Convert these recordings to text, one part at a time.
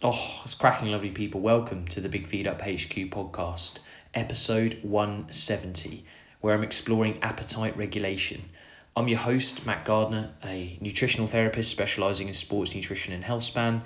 Oh, it's cracking, lovely people. Welcome to the Big Feed Up HQ podcast, episode 170, where I'm exploring appetite regulation. I'm your host, Matt Gardner, a nutritional therapist specializing in sports nutrition and health span.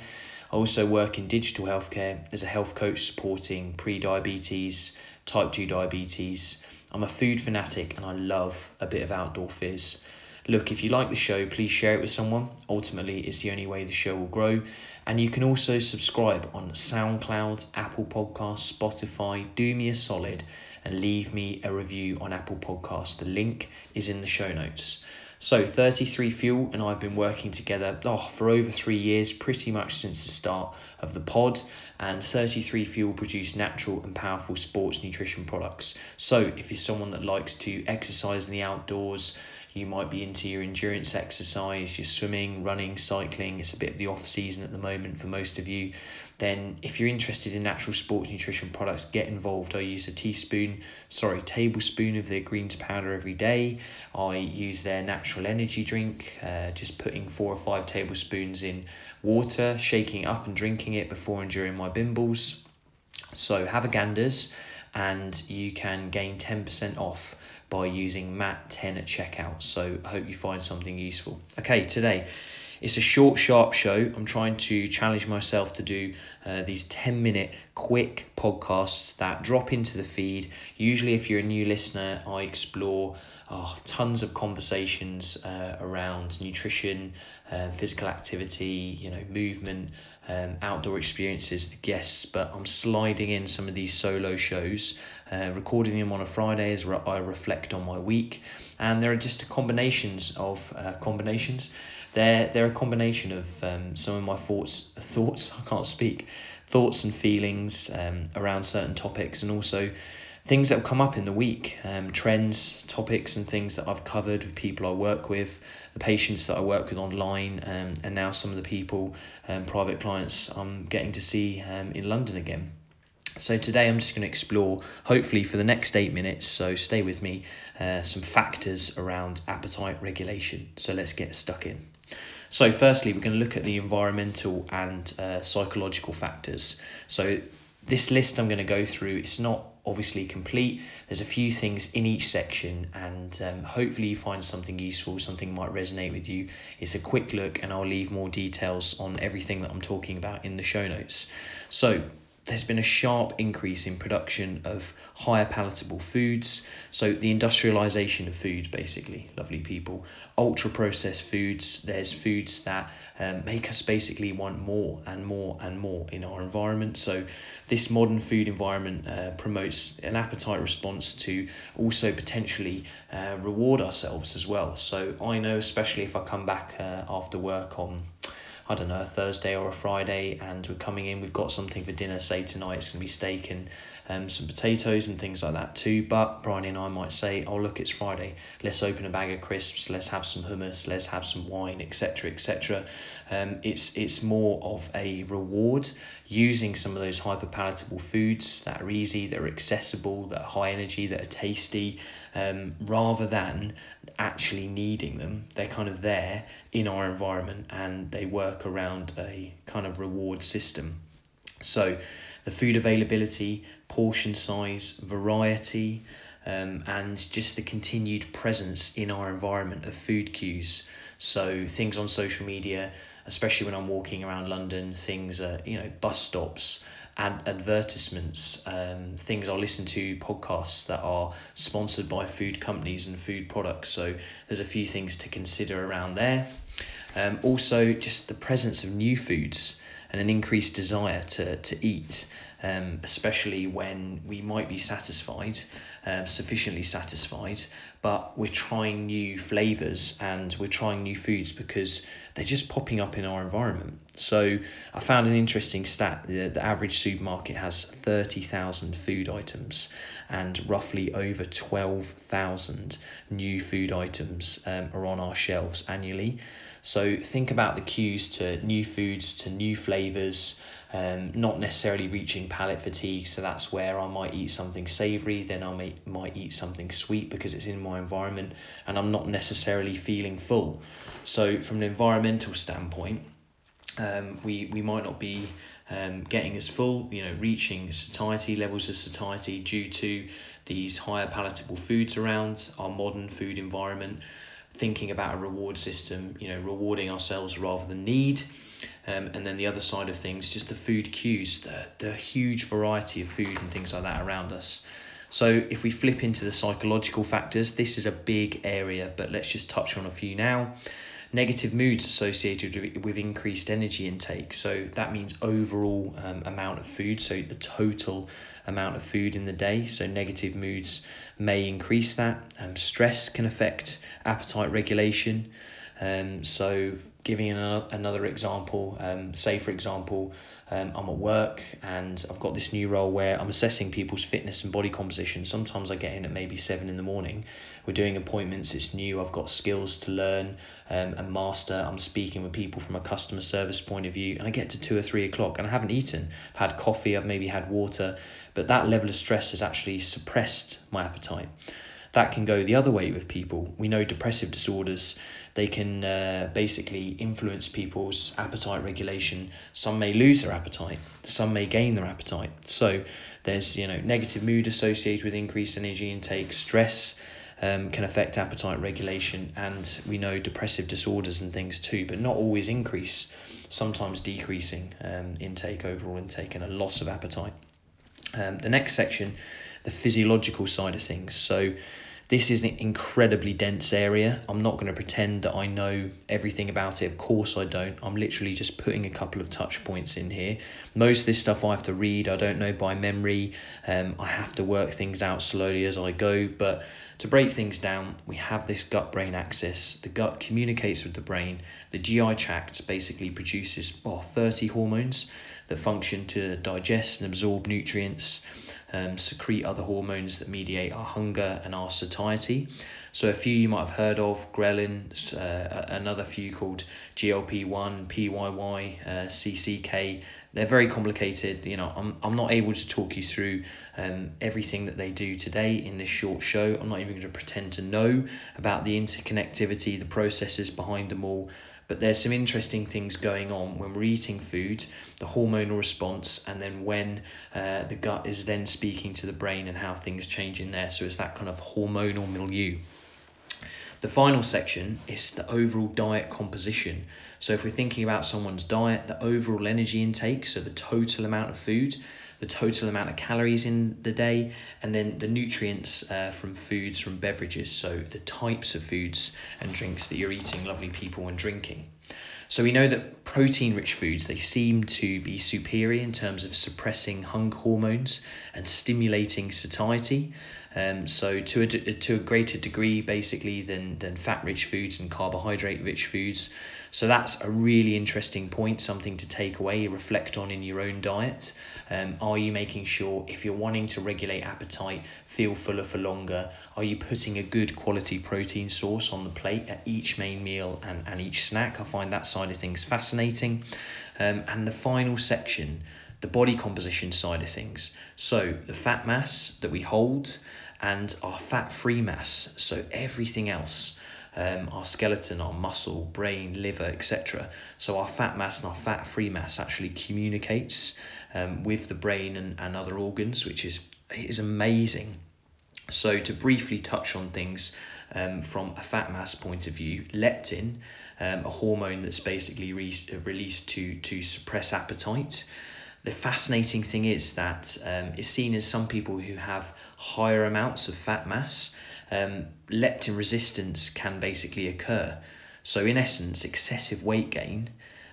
I also work in digital healthcare as a health coach supporting pre diabetes, type 2 diabetes. I'm a food fanatic and I love a bit of outdoor fizz. Look, if you like the show, please share it with someone. Ultimately, it's the only way the show will grow. And you can also subscribe on SoundCloud, Apple Podcasts, Spotify. Do me a solid and leave me a review on Apple Podcasts. The link is in the show notes. So 33 Fuel and I've been working together oh, for over three years, pretty much since the start of the pod. And 33 Fuel produce natural and powerful sports nutrition products. So if you're someone that likes to exercise in the outdoors, you might be into your endurance exercise, your swimming, running, cycling. It's a bit of the off season at the moment for most of you. Then, if you're interested in natural sports nutrition products, get involved. I use a teaspoon, sorry, tablespoon of their greens powder every day. I use their natural energy drink, uh, just putting four or five tablespoons in water, shaking up and drinking it before and during my bimbles. So, have a ganders and you can gain 10% off by using MAT10 at checkout. So I hope you find something useful. Okay, today it's a short, sharp show. I'm trying to challenge myself to do uh, these 10 minute quick podcasts that drop into the feed. Usually, if you're a new listener, I explore oh, tons of conversations uh, around nutrition, uh, physical activity, you know, movement, um, outdoor experiences with guests. But I'm sliding in some of these solo shows, uh, recording them on a Friday as re- I reflect on my week, and there are just combinations of uh, combinations. They're they're a combination of um, some of my thoughts thoughts I can't speak thoughts and feelings um, around certain topics, and also things that will come up in the week, um, trends, topics, and things that I've covered with people I work with, the patients that I work with online, um, and now some of the people, um, private clients I'm getting to see um, in London again. So today I'm just going to explore, hopefully for the next eight minutes, so stay with me, uh, some factors around appetite regulation. So let's get stuck in. So firstly, we're going to look at the environmental and uh, psychological factors. So this list I'm going to go through, it's not obviously complete. There's a few things in each section, and um, hopefully you find something useful, something might resonate with you. It's a quick look, and I'll leave more details on everything that I'm talking about in the show notes. So, there's been a sharp increase in production of hyper palatable foods. So, the industrialization of food, basically, lovely people. Ultra processed foods, there's foods that um, make us basically want more and more and more in our environment. So, this modern food environment uh, promotes an appetite response to also potentially uh, reward ourselves as well. So, I know, especially if I come back uh, after work on I don't know, a Thursday or a Friday, and we're coming in, we've got something for dinner, say tonight it's going to be steak and um, some potatoes and things like that too. But Brian and I might say, oh, look, it's Friday, let's open a bag of crisps, let's have some hummus, let's have some wine, etc. etc. Um, it's, it's more of a reward using some of those hyper palatable foods that are easy, that are accessible, that are high energy, that are tasty, um, rather than actually needing them. They're kind of there in our environment and they work around a kind of reward system. So, the food availability, portion size, variety, um, and just the continued presence in our environment of food cues. So, things on social media, especially when I'm walking around London, things are, you know, bus stops, ad- advertisements, um, things I listen to, podcasts that are sponsored by food companies and food products. So there's a few things to consider around there. Um, also, just the presence of new foods and an increased desire to, to eat um, especially when we might be satisfied, um, sufficiently satisfied, but we're trying new flavors and we're trying new foods because they're just popping up in our environment. So I found an interesting stat: the, the average supermarket has thirty thousand food items, and roughly over twelve thousand new food items um, are on our shelves annually. So think about the cues to new foods, to new flavors, um, not necessarily reaching palate fatigue. So that's where I might eat something savory, then I may, might eat something sweet because it's in my environment and I'm not necessarily feeling full. So, from an environmental standpoint, Um, we, we might not be um, getting as full, you know, reaching satiety levels of satiety due to these hyper palatable foods around our modern food environment. Thinking about a reward system, you know, rewarding ourselves rather than need. Um, and then the other side of things, just the food cues, the, the huge variety of food and things like that around us. So if we flip into the psychological factors, this is a big area, but let's just touch on a few now negative moods associated with increased energy intake. So that means overall um, amount of food, so the total amount of food in the day. So negative moods may increase that. Um, stress can affect appetite regulation. Um, so giving another example, um, say for example, um, I'm at work and I've got this new role where I'm assessing people's fitness and body composition. Sometimes I get in at maybe seven in the morning. We're doing appointments, it's new, I've got skills to learn um, and master. I'm speaking with people from a customer service point of view, and I get to two or three o'clock and I haven't eaten. I've had coffee, I've maybe had water, but that level of stress has actually suppressed my appetite. That can go the other way with people. We know depressive disorders, they can uh, basically influence people's appetite regulation. Some may lose their appetite, some may gain their appetite. So there's you know negative mood associated with increased energy intake, stress. Um, can affect appetite regulation, and we know depressive disorders and things too, but not always increase, sometimes decreasing um, intake, overall intake, and a loss of appetite. Um, the next section, the physiological side of things. So this is an incredibly dense area. I'm not going to pretend that I know everything about it. Of course, I don't. I'm literally just putting a couple of touch points in here. Most of this stuff I have to read, I don't know by memory. Um, I have to work things out slowly as I go. But to break things down, we have this gut brain axis. The gut communicates with the brain. The GI tract basically produces well, 30 hormones that function to digest and absorb nutrients um, secrete other hormones that mediate our hunger and our satiety. So a few you might have heard of, ghrelin, uh, another few called GLP-1, PYY, uh, CCK. They're very complicated. You know, I'm, I'm not able to talk you through um, everything that they do today in this short show. I'm not even going to pretend to know about the interconnectivity, the processes behind them all. But there's some interesting things going on when we're eating food, the hormonal response, and then when uh, the gut is then speaking to the brain and how things change in there. So it's that kind of hormonal milieu. The final section is the overall diet composition. So if we're thinking about someone's diet, the overall energy intake, so the total amount of food, the total amount of calories in the day, and then the nutrients uh, from foods, from beverages, so the types of foods and drinks that you're eating, lovely people, and drinking. So we know that protein rich foods they seem to be superior in terms of suppressing hunger hormones and stimulating satiety. Um, so to a, to a greater degree basically than than fat rich foods and carbohydrate rich foods. So that's a really interesting point, something to take away, reflect on in your own diet. Um, are you making sure if you're wanting to regulate appetite, feel fuller for longer, are you putting a good quality protein source on the plate at each main meal and, and each snack? I find that side of things fascinating. Um, and the final section, the body composition side of things. So the fat mass that we hold and our fat free mass, so everything else um, our skeleton, our muscle, brain, liver, etc. So our fat mass and our fat free mass actually communicates um, with the brain and, and other organs, which is is amazing. So to briefly touch on things um, from a fat mass point of view, leptin, um, a hormone that's basically re- released to to suppress appetite. The fascinating thing is that um, it's seen as some people who have higher amounts of fat mass um, leptin resistance can basically occur. So in essence, excessive weight gain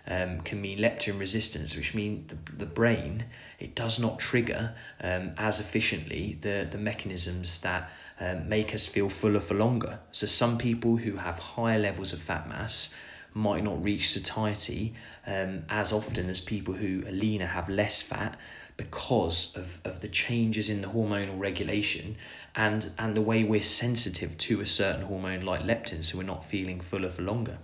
um, can mean leptin resistance, which means the, the brain it does not trigger um, as efficiently the, the mechanisms that um, make us feel fuller for longer. So some people who have higher levels of fat mass might not reach satiety um, as often as people who are leaner have less fat because of, of the changes in the hormonal regulation and, and the way we're sensitive to a certain hormone like leptin, so we're not feeling fuller for longer.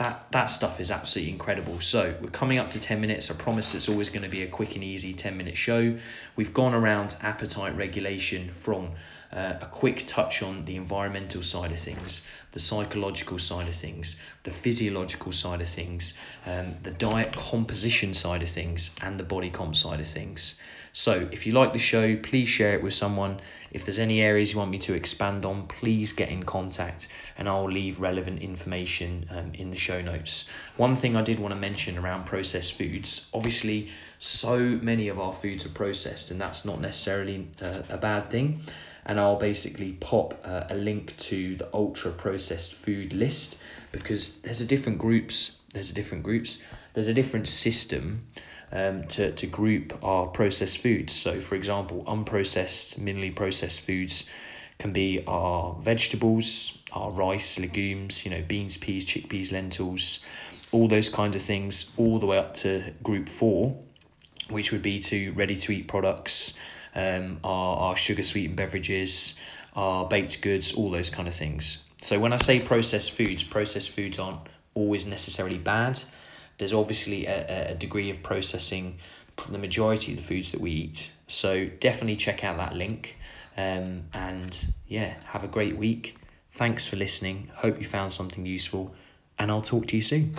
That, that stuff is absolutely incredible. So we're coming up to 10 minutes. I promise it's always going to be a quick and easy 10 minute show. We've gone around appetite regulation from uh, a quick touch on the environmental side of things, the psychological side of things, the physiological side of things, um, the diet composition side of things, and the body comp side of things. So, if you like the show, please share it with someone. If there's any areas you want me to expand on, please get in contact and I'll leave relevant information um, in the show notes. One thing I did want to mention around processed foods obviously, so many of our foods are processed, and that's not necessarily uh, a bad thing and I'll basically pop uh, a link to the ultra processed food list because there's a different groups there's a different groups there's a different system um, to, to group our processed foods. So for example unprocessed minimally processed foods can be our vegetables our rice legumes you know beans peas chickpeas lentils all those kinds of things all the way up to group four which would be to ready to eat products um, our, our sugar sweetened beverages, our baked goods, all those kind of things. So when I say processed foods, processed foods aren't always necessarily bad. There's obviously a, a degree of processing the majority of the foods that we eat. So definitely check out that link. Um, and yeah, have a great week. Thanks for listening. Hope you found something useful, and I'll talk to you soon.